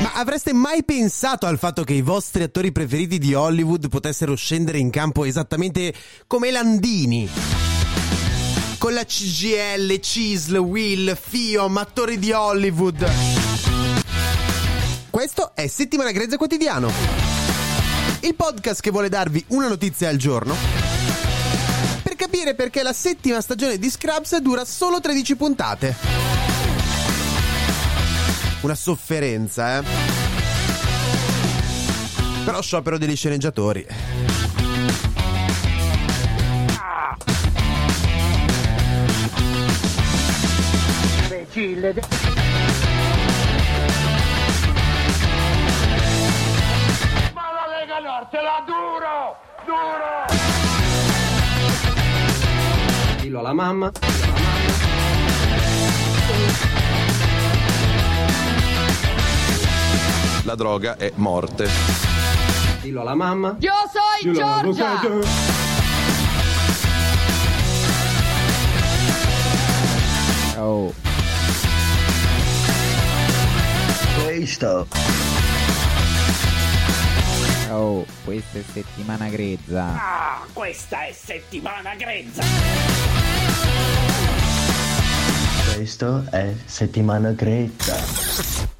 Ma avreste mai pensato al fatto che i vostri attori preferiti di Hollywood potessero scendere in campo esattamente come Landini? Con la CGL, Cisl, Will, Fiom, attori di Hollywood. Questo è Settimana Grezza Quotidiano. Il podcast che vuole darvi una notizia al giorno per capire perché la settima stagione di Scrubs dura solo 13 puntate una sofferenza, eh. Però sciopero degli sceneggiatori. Imbecille. Ma la Lega Nord te la duro! Duro! Dillo alla mamma. La droga è morte. Dillo alla mamma. Io sono Giorgia! Oh. Questo Oh, questa è settimana grezza. Ah, questa è settimana grezza! Questo è settimana grezza.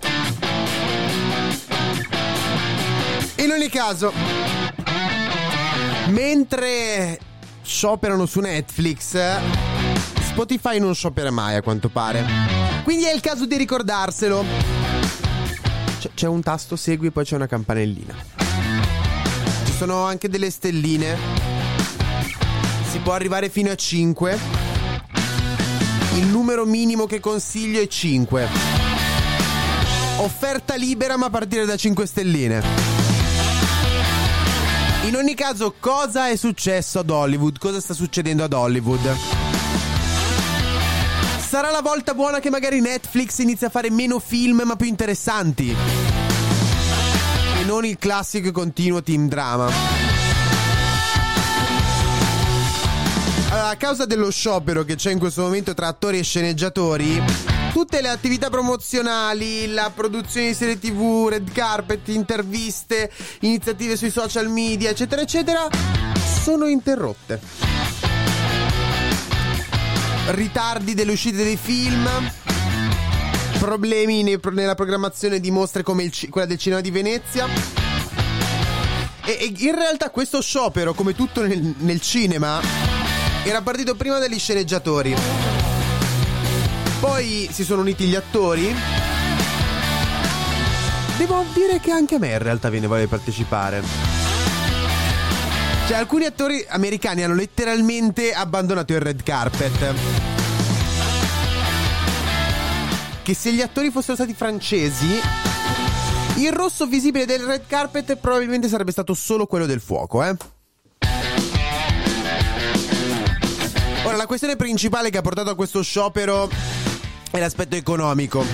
In ogni caso, mentre scioperano su Netflix, Spotify non sciopera mai a quanto pare. Quindi è il caso di ricordarselo. C'è, c'è un tasto segui poi c'è una campanellina. Ci sono anche delle stelline. Si può arrivare fino a 5. Il numero minimo che consiglio è 5. Offerta libera ma a partire da 5 stelline. In ogni caso, cosa è successo ad Hollywood? Cosa sta succedendo ad Hollywood? Sarà la volta buona che magari Netflix inizia a fare meno film ma più interessanti. E non il classico e continuo team drama. Allora, a causa dello sciopero che c'è in questo momento tra attori e sceneggiatori, tutte le attività promozionali, la produzione di serie tv, red carpet, interviste, iniziative sui social media, eccetera, eccetera, sono interrotte ritardi delle uscite dei film, problemi nei- nella programmazione di mostre come il quella del cinema di Venezia. E, e in realtà questo sciopero, come tutto nel, nel cinema, era partito prima dagli sceneggiatori. Poi si sono uniti gli attori. Devo dire che anche a me in realtà viene voglia di partecipare. Cioè, alcuni attori americani hanno letteralmente abbandonato il red carpet. Che se gli attori fossero stati francesi, il rosso visibile del red carpet probabilmente sarebbe stato solo quello del fuoco, eh. La questione principale che ha portato a questo sciopero è l'aspetto economico.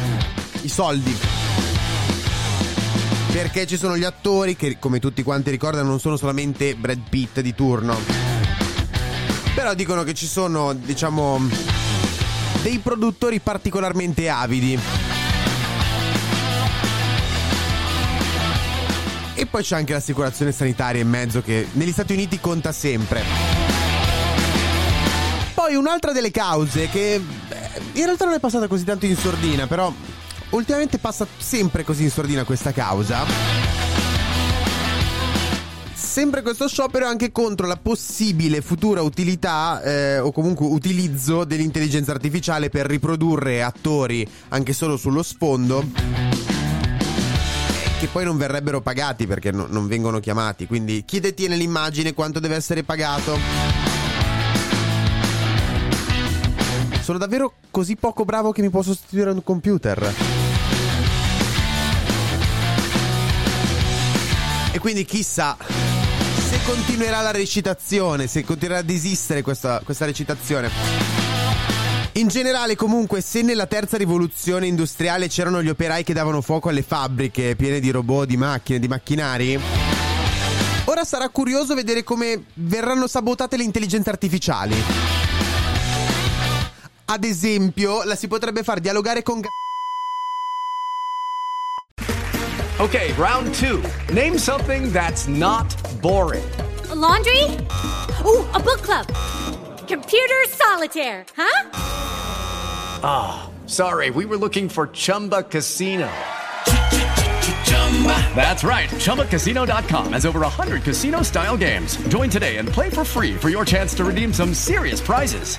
I soldi. Perché ci sono gli attori che, come tutti quanti ricordano, non sono solamente Brad Pitt di turno. Però dicono che ci sono, diciamo, dei produttori particolarmente avidi. E poi c'è anche l'assicurazione sanitaria in mezzo che negli Stati Uniti conta sempre. Poi un'altra delle cause che beh, in realtà non è passata così tanto in sordina, però ultimamente passa sempre così in sordina questa causa. sempre questo sciopero anche contro la possibile futura utilità eh, o comunque utilizzo dell'intelligenza artificiale per riprodurre attori anche solo sullo sfondo che poi non verrebbero pagati perché no, non vengono chiamati. Quindi chi detiene l'immagine quanto deve essere pagato? Sono davvero così poco bravo che mi può sostituire un computer. E quindi chissà se continuerà la recitazione, se continuerà ad esistere questa, questa recitazione. In generale, comunque, se nella terza rivoluzione industriale c'erano gli operai che davano fuoco alle fabbriche piene di robot, di macchine, di macchinari, ora sarà curioso vedere come verranno sabotate le intelligenze artificiali. Ad esempio, la si potrebbe far dialogare con Ok, round two. Name something that's not boring. A laundry? Oh, a book club. Computer solitaire, huh? Ah, oh, sorry, we were looking for Chumba Casino. That's right. ChumbaCasino.com has over 100 casino style games. Join today and play for free for your chance to redeem some serious prizes.